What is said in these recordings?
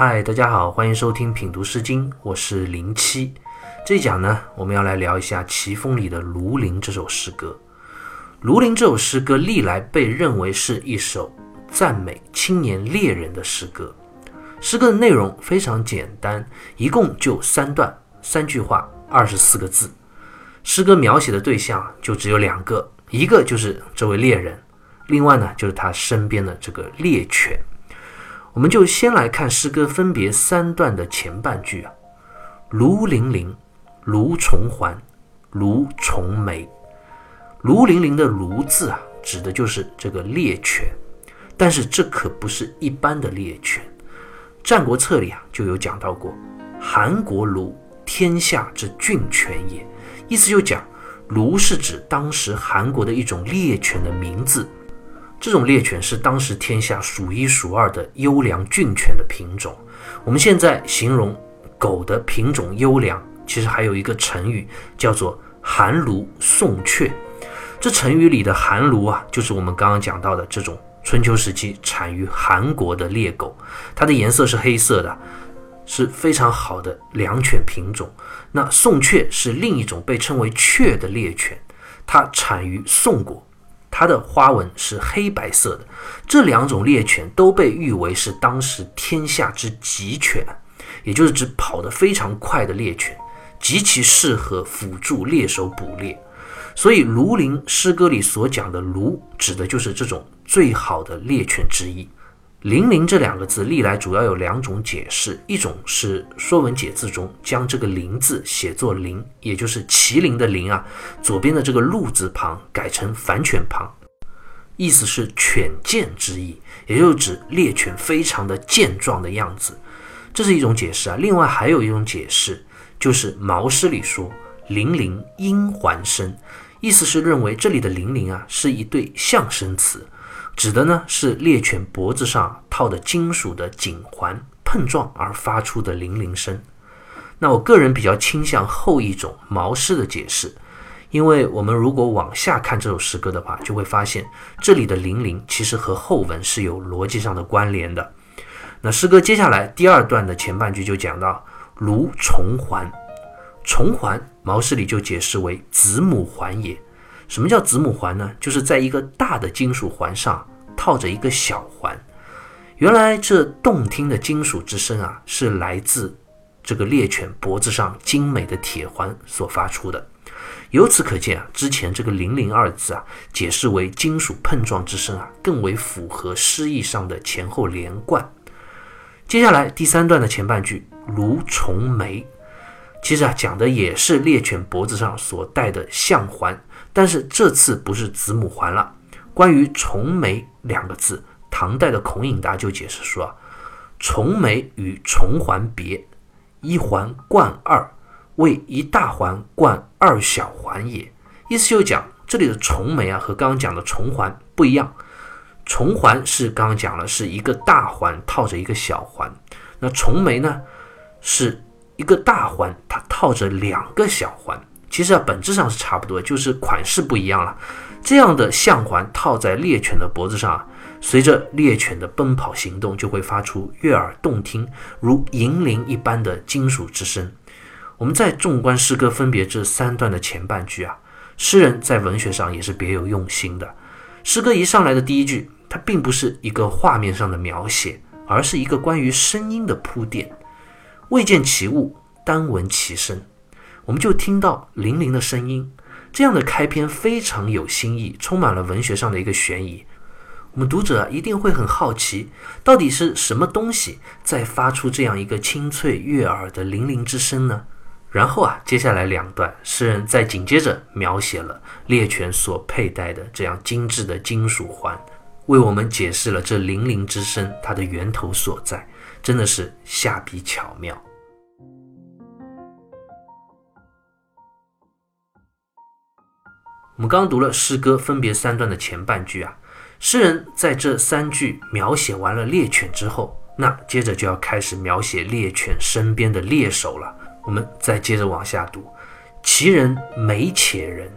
嗨，大家好，欢迎收听品读诗经，我是零七。这一讲呢，我们要来聊一下《齐风》里的《庐陵》这首诗歌。《庐陵》这首诗歌历来被认为是一首赞美青年猎人的诗歌。诗歌的内容非常简单，一共就三段，三句话，二十四个字。诗歌描写的对象就只有两个，一个就是这位猎人，另外呢就是他身边的这个猎犬。我们就先来看诗歌分别三段的前半句啊，庐陵陵，庐重环，庐重眉。庐陵陵的庐字啊，指的就是这个猎犬，但是这可不是一般的猎犬。《战国策》里啊就有讲到过，韩国庐，天下之俊犬也。意思就讲，庐是指当时韩国的一种猎犬的名字。这种猎犬是当时天下数一数二的优良俊犬的品种。我们现在形容狗的品种优良，其实还有一个成语叫做“寒庐宋雀”。这成语里的“寒庐”啊，就是我们刚刚讲到的这种春秋时期产于韩国的猎狗，它的颜色是黑色的，是非常好的良犬品种。那宋雀是另一种被称为雀的猎犬，它产于宋国。它的花纹是黑白色的，这两种猎犬都被誉为是当时天下之极犬，也就是指跑得非常快的猎犬，极其适合辅助猎手捕猎。所以，庐陵诗歌里所讲的“庐”，指的就是这种最好的猎犬之一。零陵这两个字历来主要有两种解释，一种是《说文解字》中将这个“陵”字写作“麟”，也就是麒麟的“麟”啊，左边的这个“鹿”字旁改成反犬旁，意思是犬健之意，也就是指猎犬非常的健壮的样子。这是一种解释啊。另外还有一种解释，就是《毛诗》里说“零陵阴环生”，意思是认为这里的“零陵”啊是一对象声词。指的呢是猎犬脖子上套的金属的颈环碰撞而发出的铃铃声。那我个人比较倾向后一种毛诗的解释，因为我们如果往下看这首诗歌的话，就会发现这里的铃铃其实和后文是有逻辑上的关联的。那诗歌接下来第二段的前半句就讲到如重环，重环毛诗里就解释为子母环也。什么叫子母环呢？就是在一个大的金属环上套着一个小环。原来这动听的金属之声啊，是来自这个猎犬脖子上精美的铁环所发出的。由此可见啊，之前这个“零零”二字啊，解释为金属碰撞之声啊，更为符合诗意上的前后连贯。接下来第三段的前半句“如重眉”，其实啊，讲的也是猎犬脖子上所戴的项环。但是这次不是子母环了。关于“重眉”两个字，唐代的孔颖达就解释说：“啊重眉与重环别，一环贯二，为一大环贯二小环也。”意思就讲这里的重眉啊，和刚刚讲的重环不一样。重环是刚刚讲了是一个大环套着一个小环，那重眉呢是一个大环，它套着两个小环。其实啊，本质上是差不多，就是款式不一样了。这样的项环套在猎犬的脖子上，随着猎犬的奔跑行动，就会发出悦耳动听、如银铃一般的金属之声。我们再纵观诗歌分别这三段的前半句啊，诗人在文学上也是别有用心的。诗歌一上来的第一句，它并不是一个画面上的描写，而是一个关于声音的铺垫。未见其物，单闻其声。我们就听到铃铃的声音，这样的开篇非常有新意，充满了文学上的一个悬疑。我们读者一定会很好奇，到底是什么东西在发出这样一个清脆悦耳的铃铃之声呢？然后啊，接下来两段，诗人再紧接着描写了猎犬所佩戴的这样精致的金属环，为我们解释了这铃铃之声它的源头所在，真的是下笔巧妙。我们刚读了诗歌分别三段的前半句啊，诗人在这三句描写完了猎犬之后，那接着就要开始描写猎犬身边的猎手了。我们再接着往下读：其人美且仁，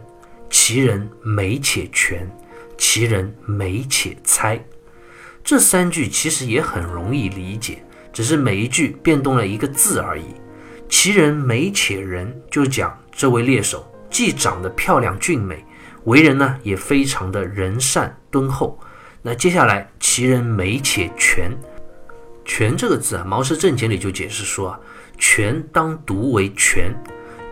其人美且全，其人美且猜。这三句其实也很容易理解，只是每一句变动了一个字而已。其人美且人，就讲这位猎手既长得漂亮俊美，为人呢也非常的仁善敦厚。那接下来，其人美且全，全这个字啊，《毛氏正解》里就解释说啊，全当读为全，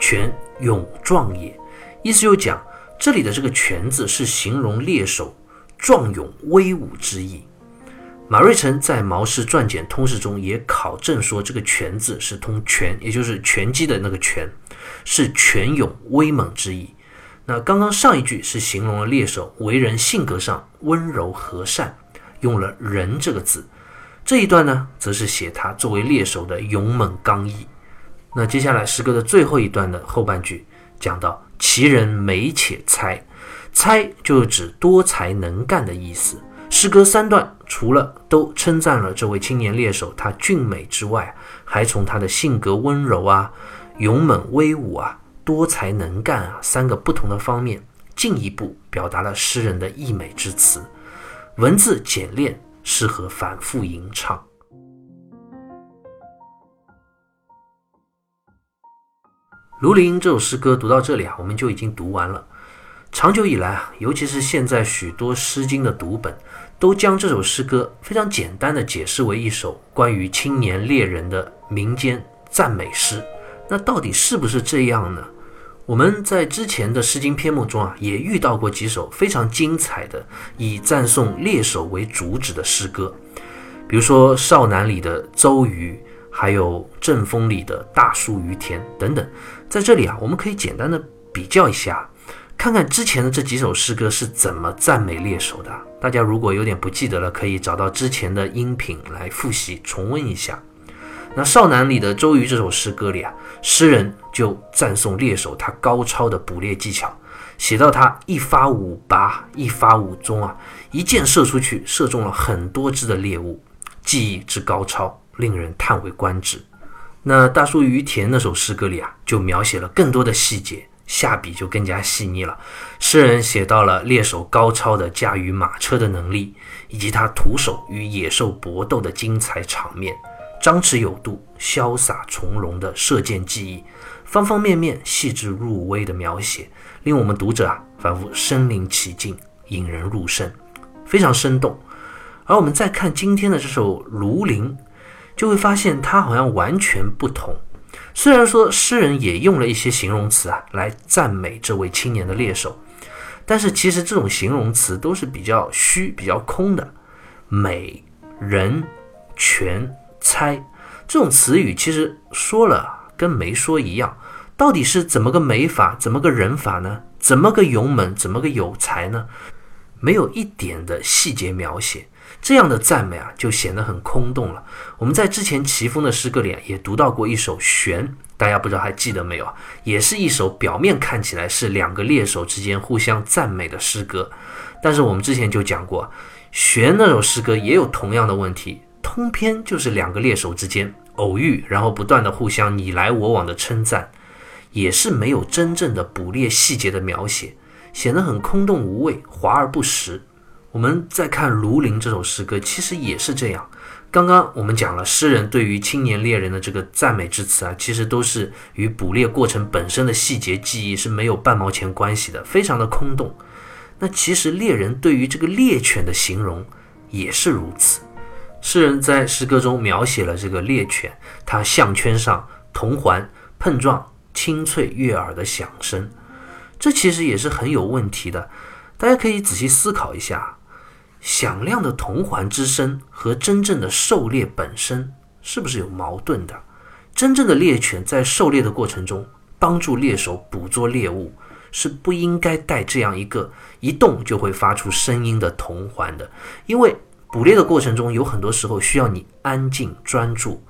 全勇壮也。意思就讲这里的这个全字是形容猎手壮勇威武之意。马瑞辰在《毛氏传简通释》中也考证说，这个全字是通拳，也就是拳击的那个拳，是拳勇威猛之意。那刚刚上一句是形容了猎手为人性格上温柔和善，用了“仁”这个字。这一段呢，则是写他作为猎手的勇猛刚毅。那接下来诗歌的最后一段的后半句讲到“其人美且才”，“才”就是指多才能干的意思。诗歌三段除了都称赞了这位青年猎手他俊美之外，还从他的性格温柔啊、勇猛威武啊。多才能干啊，三个不同的方面，进一步表达了诗人的溢美之词。文字简练，适合反复吟唱。《庐陵》这首诗歌读到这里啊，我们就已经读完了。长久以来啊，尤其是现在许多《诗经》的读本，都将这首诗歌非常简单的解释为一首关于青年猎人的民间赞美诗。那到底是不是这样呢？我们在之前的《诗经》篇目中啊，也遇到过几首非常精彩的以赞颂猎手为主旨的诗歌，比如说《少南》里的《周瑜》，还有《正风》里的《大树于田》等等。在这里啊，我们可以简单的比较一下，看看之前的这几首诗歌是怎么赞美猎手的。大家如果有点不记得了，可以找到之前的音频来复习重温一下。那《少南》里的《周瑜》这首诗歌里啊，诗人就赞颂猎手他高超的捕猎技巧，写到他一发五拔，一发五中啊，一箭射出去，射中了很多只的猎物，技艺之高超，令人叹为观止。那《大叔于田》那首诗歌里啊，就描写了更多的细节，下笔就更加细腻了。诗人写到了猎手高超的驾驭马车的能力，以及他徒手与野兽搏斗的精彩场面。张弛有度、潇洒从容的射箭技艺，方方面面细致入微的描写，令我们读者啊仿佛身临其境，引人入胜，非常生动。而我们再看今天的这首《庐陵》，就会发现它好像完全不同。虽然说诗人也用了一些形容词啊来赞美这位青年的猎手，但是其实这种形容词都是比较虚、比较空的，美、人、权。猜这种词语其实说了跟没说一样，到底是怎么个美法，怎么个人法呢？怎么个勇猛，怎么个有才呢？没有一点的细节描写，这样的赞美啊，就显得很空洞了。我们在之前齐风的诗歌里也读到过一首《玄》，大家不知道还记得没有？也是一首表面看起来是两个猎手之间互相赞美的诗歌，但是我们之前就讲过，《玄》那首诗歌也有同样的问题。通篇就是两个猎手之间偶遇，然后不断的互相你来我往的称赞，也是没有真正的捕猎细节的描写，显得很空洞无味，华而不实。我们再看《庐陵》这首诗歌，其实也是这样。刚刚我们讲了，诗人对于青年猎人的这个赞美之词啊，其实都是与捕猎过程本身的细节记忆是没有半毛钱关系的，非常的空洞。那其实猎人对于这个猎犬的形容也是如此。诗人在诗歌中描写了这个猎犬，它项圈上铜环碰撞清脆悦耳的响声，这其实也是很有问题的。大家可以仔细思考一下，响亮的铜环之声和真正的狩猎本身是不是有矛盾的？真正的猎犬在狩猎的过程中，帮助猎手捕捉猎物，是不应该带这样一个一动就会发出声音的铜环的，因为。捕猎的过程中，有很多时候需要你安静专注，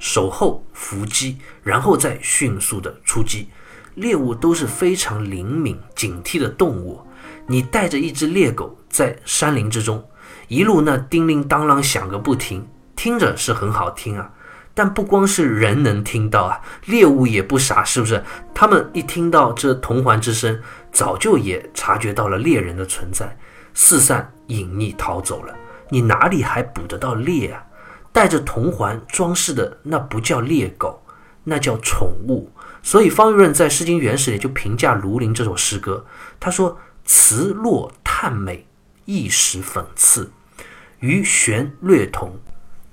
守候伏击，然后再迅速的出击。猎物都是非常灵敏警惕的动物。你带着一只猎狗在山林之中，一路那叮铃当啷响个不停，听着是很好听啊。但不光是人能听到啊，猎物也不傻，是不是？他们一听到这铜环之声，早就也察觉到了猎人的存在，四散隐匿逃走了。你哪里还捕得到猎啊？带着铜环装饰的那不叫猎狗，那叫宠物。所以方玉润在《诗经原始》里就评价《庐陵》这首诗歌，他说：“词落叹美，一时讽刺，与玄略同。”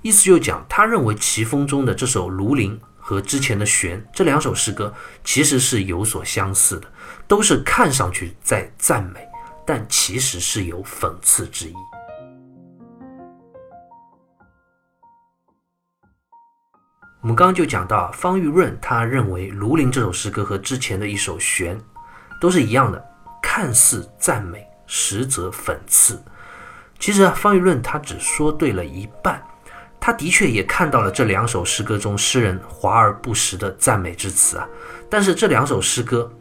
意思就讲，他认为齐风中的这首《庐陵》和之前的《玄》这两首诗歌其实是有所相似的，都是看上去在赞美，但其实是有讽刺之意。我们刚刚就讲到，方玉润他认为《庐陵》这首诗歌和之前的一首《玄》都是一样的，看似赞美，实则讽刺。其实啊，方玉润他只说对了一半。他的确也看到了这两首诗歌中诗人华而不实的赞美之词啊，但是这两首诗歌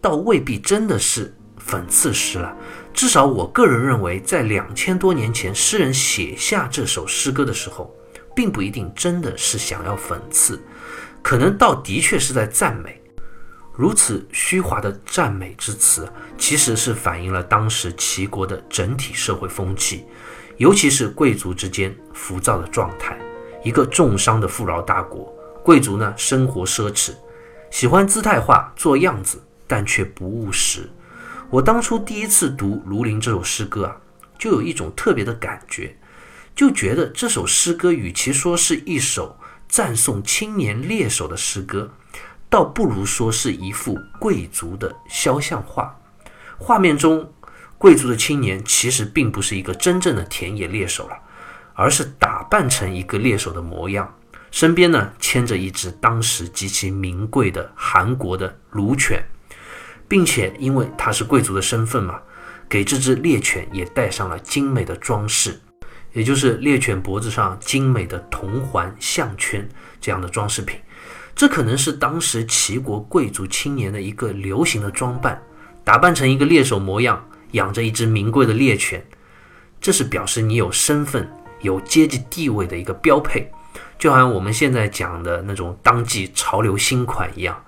倒未必真的是讽刺诗了。至少我个人认为，在两千多年前诗人写下这首诗歌的时候，并不一定真的是想要讽刺，可能倒的确是在赞美。如此虚华的赞美之词，其实是反映了当时齐国的整体社会风气。尤其是贵族之间浮躁的状态，一个重商的富饶大国，贵族呢生活奢侈，喜欢姿态化做样子，但却不务实。我当初第一次读《庐陵》这首诗歌啊，就有一种特别的感觉，就觉得这首诗歌与其说是一首赞颂青年猎手的诗歌，倒不如说是一幅贵族的肖像画，画面中。贵族的青年其实并不是一个真正的田野猎手了，而是打扮成一个猎手的模样，身边呢牵着一只当时极其名贵的韩国的卢犬，并且因为他是贵族的身份嘛，给这只猎犬也戴上了精美的装饰，也就是猎犬脖子上精美的铜环、项圈这样的装饰品。这可能是当时齐国贵族青年的一个流行的装扮，打扮成一个猎手模样。养着一只名贵的猎犬，这是表示你有身份、有阶级地位的一个标配，就好像我们现在讲的那种当季潮流新款一样。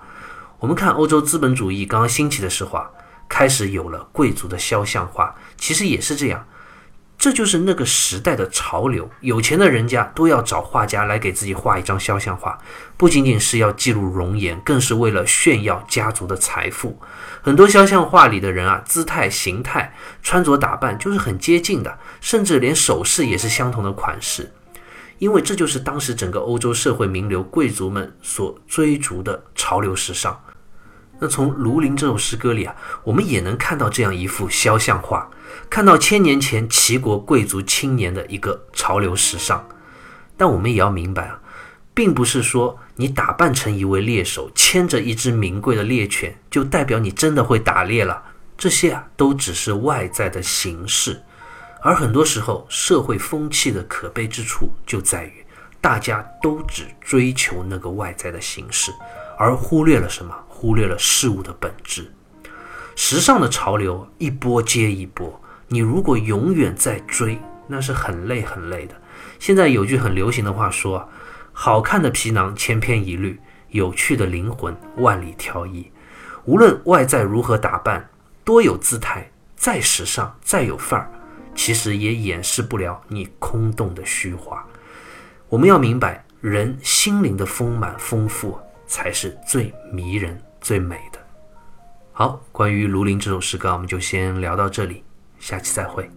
我们看欧洲资本主义刚刚兴起的时候啊，开始有了贵族的肖像画，其实也是这样。这就是那个时代的潮流，有钱的人家都要找画家来给自己画一张肖像画，不仅仅是要记录容颜，更是为了炫耀家族的财富。很多肖像画里的人啊，姿态、形态、穿着打扮就是很接近的，甚至连首饰也是相同的款式，因为这就是当时整个欧洲社会名流贵族们所追逐的潮流时尚。那从《庐陵》这首诗歌里啊，我们也能看到这样一幅肖像画，看到千年前齐国贵族青年的一个潮流时尚。但我们也要明白啊，并不是说你打扮成一位猎手，牵着一只名贵的猎犬，就代表你真的会打猎了。这些啊，都只是外在的形式。而很多时候，社会风气的可悲之处就在于，大家都只追求那个外在的形式，而忽略了什么？忽略了事物的本质，时尚的潮流一波接一波，你如果永远在追，那是很累很累的。现在有句很流行的话说：“好看的皮囊千篇一律，有趣的灵魂万里挑一。”无论外在如何打扮，多有姿态，再时尚，再有范儿，其实也掩饰不了你空洞的虚华。我们要明白，人心灵的丰满丰富才是最迷人。最美的。好，关于《庐陵》这首诗歌，我们就先聊到这里，下期再会。